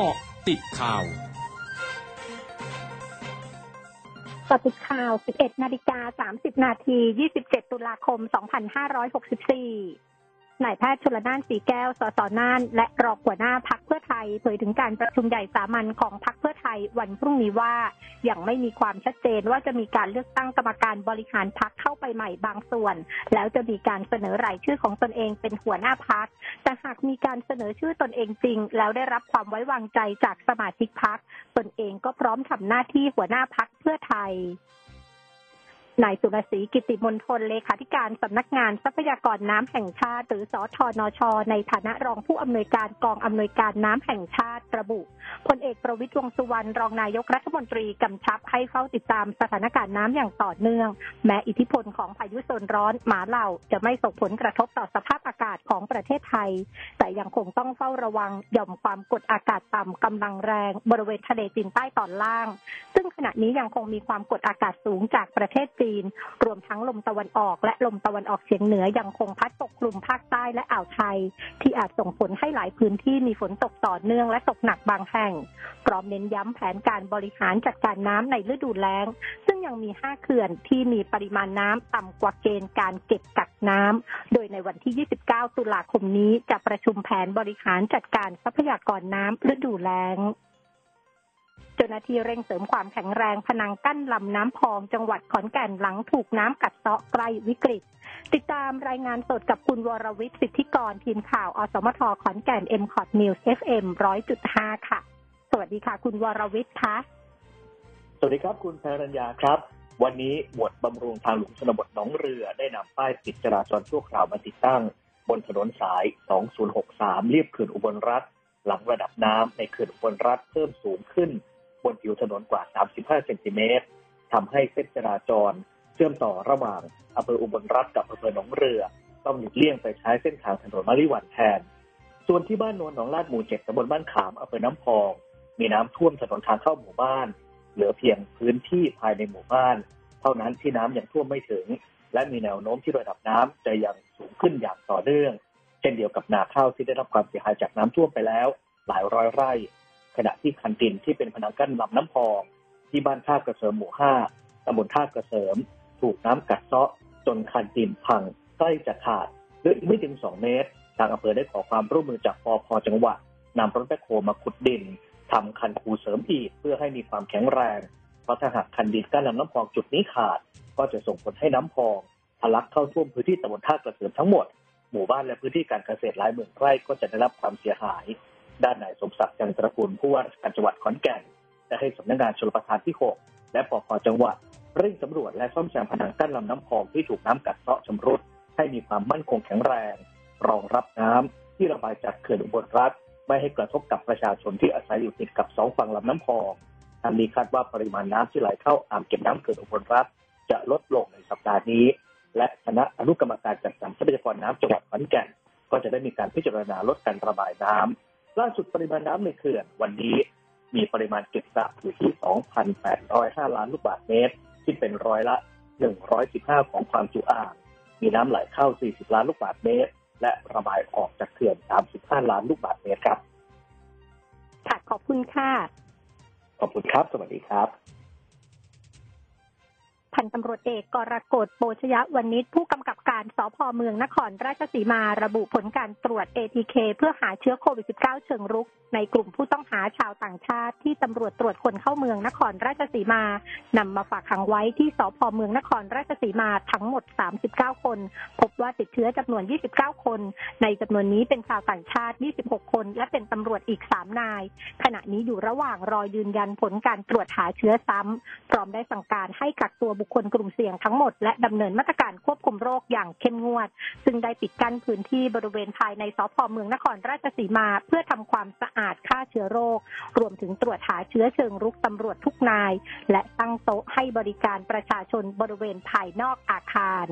เกาะติดข่าวกาะติดข่าว 11 นาฬิกา 30 นาที 27 ตุลาคม 2564 นายแพทย์ชลนานสีแก้ว สสน่าน และรองหัวหน้าพักเพื่อไทย เผยถึงการประชุมใหญ่สามัญของพัก ไทยวันพรุ่งนี้ว่ายังไม่มีความชัดเจนว่าจะมีการเลือกตั้งกรรมการบริหารพักเข้าไปใหม่บางส่วน แล้วจะมีการเสนอรายชื่อของตนเองเป็นหัวหน้าพักแต่หากมีการเสนอชื่อตนเองจริง แล้วได้รับความไว้วางใจจากสมาชิกพักตนเองก็พร้อมทำหน้าที่หัวหน้าพักเพื่อไทย นายสุรศรีกิติมนทนเลขาธิการสำนักงานทรัพยากรน้ำแห่งชาติ หรือสอทอนช ในฐานะรองผู้อำนวยการกองอำนวยการน้ำแห่งชาติระบุพลเอกประวิตรวงสุวรรณรองนายกรัฐมนตรีกำชับให้เฝ้าติดตามสถานการณ์น้ำอย่างต่อเนื่อง แม้อิทธิพลของพายุโซนร้อนหมาเหล่าจะไม่ส่งผลกระทบต่อสภาพอากาศของประเทศไทย แต่ยังคงต้องเฝ้าระวังหย่อมความกดอากาศต่ำกำลังแรง บริเวณทะเลจีนใต้ตอนล่าง ซึ่งขณะนี้ยังคงมีความกดอากาศสูงจากประเทศจีนรวมทั้งลมตะวันออก และลมตะวันออกเฉียงเหนือยังคงพัดปกคลุมภาคใต้และอ่าวไทย ที่อาจส่งผลให้หลายพื้นที่มีฝนตกต่อเนื่องและตกหนักบางแห่งพร้อมเน้นย้ำแผนการบริหารจัดการน้ำในฤดูแล้ง ซึ่งยังมีห้าเขื่อนที่มีปริมาณน้ำต่ำกว่าเกณฑ์การเก็บกักน้ำโดยในวันที่ 29 ตุลาคมนี้จะประชุมแผนบริหารจัดการทรัพยากรน้ำฤดูแล้ง เจ้าหน้าที่เร่งเสริมความแข็งแรงพนังกั้นลำน้ำพอง จังหวัดขอนแก่นหลังถูกน้ำกัดเซาะใกล้วิกฤต ติดตามรายงานสดกับคุณวรวิทย์สิทธิกรทีมข่าวอสมทขอนแก่น m c o t News FM 100.5 ค่ะ สวัสดีค่ะ คุณวรวิทย์คะสวัสดีครับคุณแพรัญญาครับ วันนี้หมวดบำรุงทางหลวงชนบทหนองเรือได้นำป้ายปิดจราจรชั่วคราวมาติดตั้ง บนถนนสาย 2063เรียบเขื่อนอุบลรัฐหลังระดับน้ำในเขื่อนอุบลรัฐเพิ่มสูงขึ้น บนผิวถนนกว่า 35 เซนติเมตรทำให้เส้นจราจร เชื่อมต่อระหว่างอำเภออุบลรัฐกับอำเภอหนองเรือ ต้องหลีกเลี่ยงไปใช้เส้นทางถนนมะลิวันแทน ส่วนที่บ้านโนนหนองลาดหมู่เจ็ดตำบลบ้านขามอำเภอน้ำพอง มีน้ำท่วมถนนทางเข้าหมู่บ้าน เหลือเพียงพื้นที่ภายในหมู่บ้าน เท่านั้นที่น้ำยังท่วมไม่ถึง และมีแนวโน้มที่ระดับน้ำจะยังสูงขึ้นอย่างต่อเนื่อง เช่นเดียวกับนาข้าวที่ได้รับความเสียหายจากน้ำท่วมไปแล้ว หลายร้อยไร่ ขณะที่คันดินที่เป็นพนังกั้นลำน้ำพอง ที่บ้านท่ากระเสริมหมู่ห้าตำบลท่ากระเสริม ถูกน้ำกัดเซาะจนคันดินพังใกล้จะขาดลึกไม่ถึงสองเมตร ทางอำเภอได้ขอความร่วมมือจากปอพจังหวัดนำรถแบคโฮมาขุดดินทำคันคูเสริมอีกเพื่อให้มีความแข็งแรง เพราะถ้าหากคันดินกั้นลำน้ำพองจุดนี้ขาด ก็จะส่งผลให้น้ำพองทะลักเข้าท่วมพื้นที่ตำบลท่ากระเสริมทั้งหมด หมู่บ้านและพื้นที่การเกษตรหลายหมื่นไร่ก็จะได้รับความเสียหาย ด้านนายสมศักดิ์จันทรกุลผู้ว่าราชการจังหวัดขอนแก่นได้ให้สำนักงานชลประทานที่ 6 และปพจังหวัดเร่งสำรวจและซ่อมแซมผนังกั้นลำน้ำพองที่ถูกน้ำกัดเซาะชำรุดให้มีความมั่นคงแข็งแรง รองรับน้ำที่ระบายจากเขื่อนอุบลรัฐไม่ให้กระทบกับประชาชนที่อาศัยอยู่ติดกับสองฝั่งลำน้ำพองทางนี้คาดว่าปริมาณน้ำที่ไหลเข้าอ่างเก็บน้ำเขื่อนอุบลรัฐจะลดลงในสัปดาห์นี้ และคณะอนุกรรมการจัดสรรทรัพยากรน้ำจังหวัดขอนแก่นก็จะได้มีการพิจารณาลดการระบายน้ำ ล่าสุดปริมาณน้ำในเขื่อนวันนี้มีปริมาณเก็บสะอยู่ที่ 2,805 ล้านลูกบาศก์เมตร ที่เป็นร้อยละ 115 ของความจุอ่าง มีน้ำไหลเข้า 40 ล้านลูกบาศก์เมตร และระบายออกจากเขื่อน 35 ล้านลูกบาศก์เมตรครับ ค่ะ ขอบคุณค่ะ ขอบคุณครับ สวัสดีครับ พันตำรวจเอกกรกฎโปชยะวันนี้ผู้กำกับการสพเมืองนครราชสีมาระบุผลการตรวจ ATK เพื่อหาเชื้อโควิด -19 เชิงรุก ในกลุ่มผู้ต้องหาชาวต่างชาติ ที่ตำรวจตรวจคนเข้าเมืองนครราชสีมานำมาฝากขังไว้ที่สพเมืองนครราชสีมาทั้งหมด 39 คน พบว่าติดเชื้อจำนวน 29 คน ในจำนวนนี้เป็นชาวต่างชาติ 26 คน และเป็นตำรวจอีก 3 นาย ขณะนี้อยู่ระหว่างรอยืนยันผลการตรวจหาเชื้อซ้ำพร้อมได้สั่งการให้กักตัวบุคคลกลุ่มเสี่ยงทั้งหมดและดำเนินมาตรการควบคุมโรคอย่างเข้มงวด ซึ่งได้ปิดกั้นพื้นที่บริเวณภายในสพเมืองนครราชสีมา เพื่อทำความสะอาดฆ่าเชื้อโรค รวมถึงตรวจหาเชื้อเชิงรุกตำรวจทุกนาย และตั้งโต๊ะให้บริการประชาชนบริเวณภายนอกอาคาร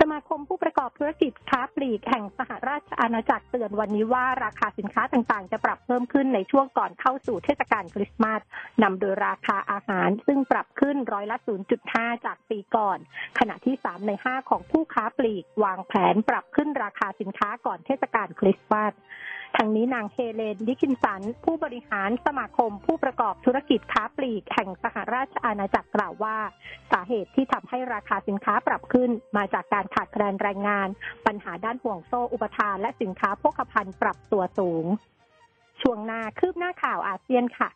สมาคมผู้ประกอบธุรกิจค้าปลีกแห่งสหราชอาณาจักรเตือนวันนี้ว่าราคาสินค้าต่างๆ จะปรับเพิ่มขึ้นในช่วงก่อนเข้าสู่เทศกาลคริสต์มาสนำโดยราคาอาหารซึ่งปรับขึ้นร้อยละ 0.5 จากปีก่อน ขณะที่ 3 ใน 5 ของผู้ค้าปลีก วางแผนปรับขึ้นราคาสินค้าก่อนเทศกาลคริสต์มาส ทั้งนี้นางเฮเลนดิคินสัน ผู้บริหารสมาคมผู้ประกอบธุรกิจค้าปลีกแห่งสหราชอาณาจักรกล่าวว่า สาเหตุที่ทำให้ราคาสินค้าปรับขึ้น มาจากการขาดแคลนแรงงาน ปัญหาด้านห่วงโซ่อุปทาน และสินค้าโภคภัณฑ์ปรับตัวสูง ช่วงหน้าคืบหน้าข่าวอาเซียนค่ะ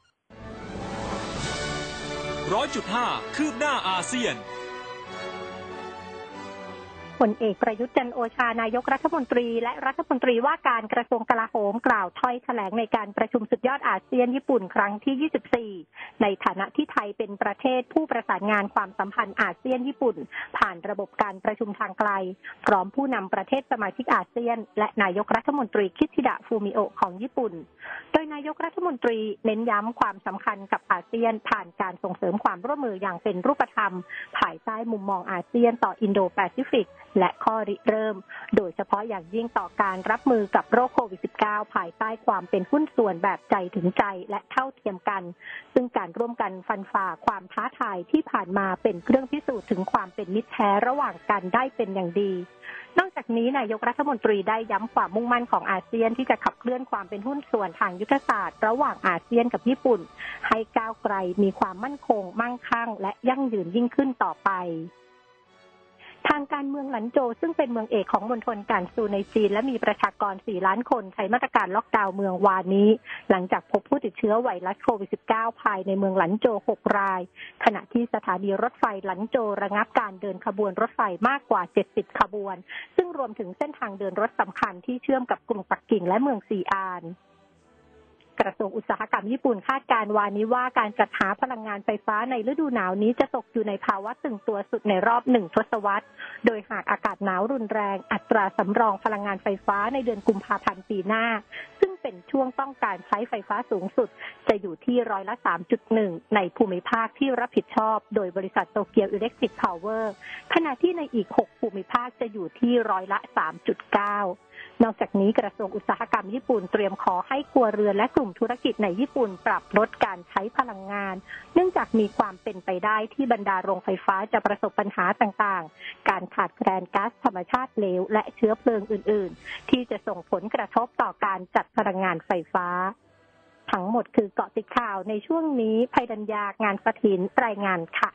ร้อยจุดห้าคืบหน้าอาเซียน พลเอกประยุทธ์จันทร์โอชานายกรัฐมนตรี และรัฐมนตรีว่าการกระทรวงกลาโหมกล่าวถ้อยแถลงในการประชุมสุดยอดอาเซียนญี่ปุ่นครั้งที่ 24 ในฐานะที่ไทยเป็นประเทศผู้ประสานงานความสัมพันธ์อาเซียนญี่ปุ่น ผ่านระบบการประชุมทางไกล พร้อมผู้นำประเทศสมาชิกอาเซียน และนายกรัฐมนตรีคิชิดะฟูมิโอของญี่ปุ่น โดยนายกรัฐมนตรีเน้นย้ำความสำคัญกับอาเซียน ผ่านการส่งเสริมความร่วมมืออย่างเป็นรูปธรรม ภายใต้มุมมองอาเซียนต่ออินโดแปซิฟิกและข้อริเริ่ม โดยเฉพาะอย่างยิ่งต่อการรับมือกับโรคโควิด -19 ภายใต้ความเป็นหุ้นส่วนแบบใจถึงใจและเท่าเทียมกัน ซึ่งการร่วมกันฟันฝ่าความท้าทายที่ผ่านมาเป็นเครื่องพิสูจน์ถึงความเป็นมิตรแท้ระหว่างกันได้เป็นอย่างดี นอกจากนี้นายกรัฐมนตรีได้ย้ำความมุ่งมั่นของอาเซียนที่จะขับเคลื่อนความเป็นหุ้นส่วนทางยุทธศาสตร์ระหว่างอาเซียนกับญี่ปุ่น ให้ก้าวไกลมีความมั่นคง มั่งคั่ง และยั่งยืนยิ่งขึ้นต่อไป ทางการเมืองหลันโจ ซึ่งเป็นเมืองเอกของมณฑลการซูในจีน และมีประชากร 4 ล้านคนใช้มาตรการล็อกดาวน์เมืองวานนี้ หลังจากพบผู้ติดเชื้อไวรัสโควิด -19 ภายในเมืองหลันโจ 6 ราย ขณะที่สถานีรถไฟหลันโจระงับการเดินขบวนรถไฟมากกว่า 70 ขบวน ซึ่งรวมถึงเส้นทางเดินรถสำคัญที่เชื่อมกับกรุงปักกิ่งและเมืองซีอาน กระทรวงอุตสาหกรรมญี่ปุ่นคาดการณ์วานนี้ว่าการจัดหาพลังงานไฟฟ้าในฤดูหนาวนี้จะตกอยู่ในภาวะตึงตัวสุดในรอบหนึ่งทศวรรษ โดยหากอากาศหนาวรุนแรง อัตราสำรองพลังงานไฟฟ้าในเดือนกุมภาพันธ์ปีหน้า ซึ่งเป็นช่วงต้องการใช้ไฟฟ้าสูงสุด จะอยู่ที่ร้อยละ 3.1 ในภูมิภาคที่รับผิดชอบ โดยบริษัทโตเกียวอิเล็กทริกพาวเวอร์ขณะที่ในอีก 6 ภูมิภาคจะอยู่ที่ร้อยละ 3.9 นอกจากนี้กระทรวงอุตสาหกรรมญี่ปุ่นเตรียมขอให้ครัวเรือนและกลุ่มธุรกิจในญี่ปุ่นปรับลดการใช้พลังงาน เนื่องจากมีความเป็นไปได้ที่บรรดาโรงไฟฟ้าจะประสบปัญหาต่างๆ การขาดแคลนก๊าซธรรมชาติเหลวและเชื้อเพลิงอื่น ๆ ที่จะส่งผลกระทบต่อการจัดพลังงานไฟฟ้า ทั้งหมดคือเกาะติดข่าวในช่วงนี้ภัยดัญญางานสถินรายงานค่ะ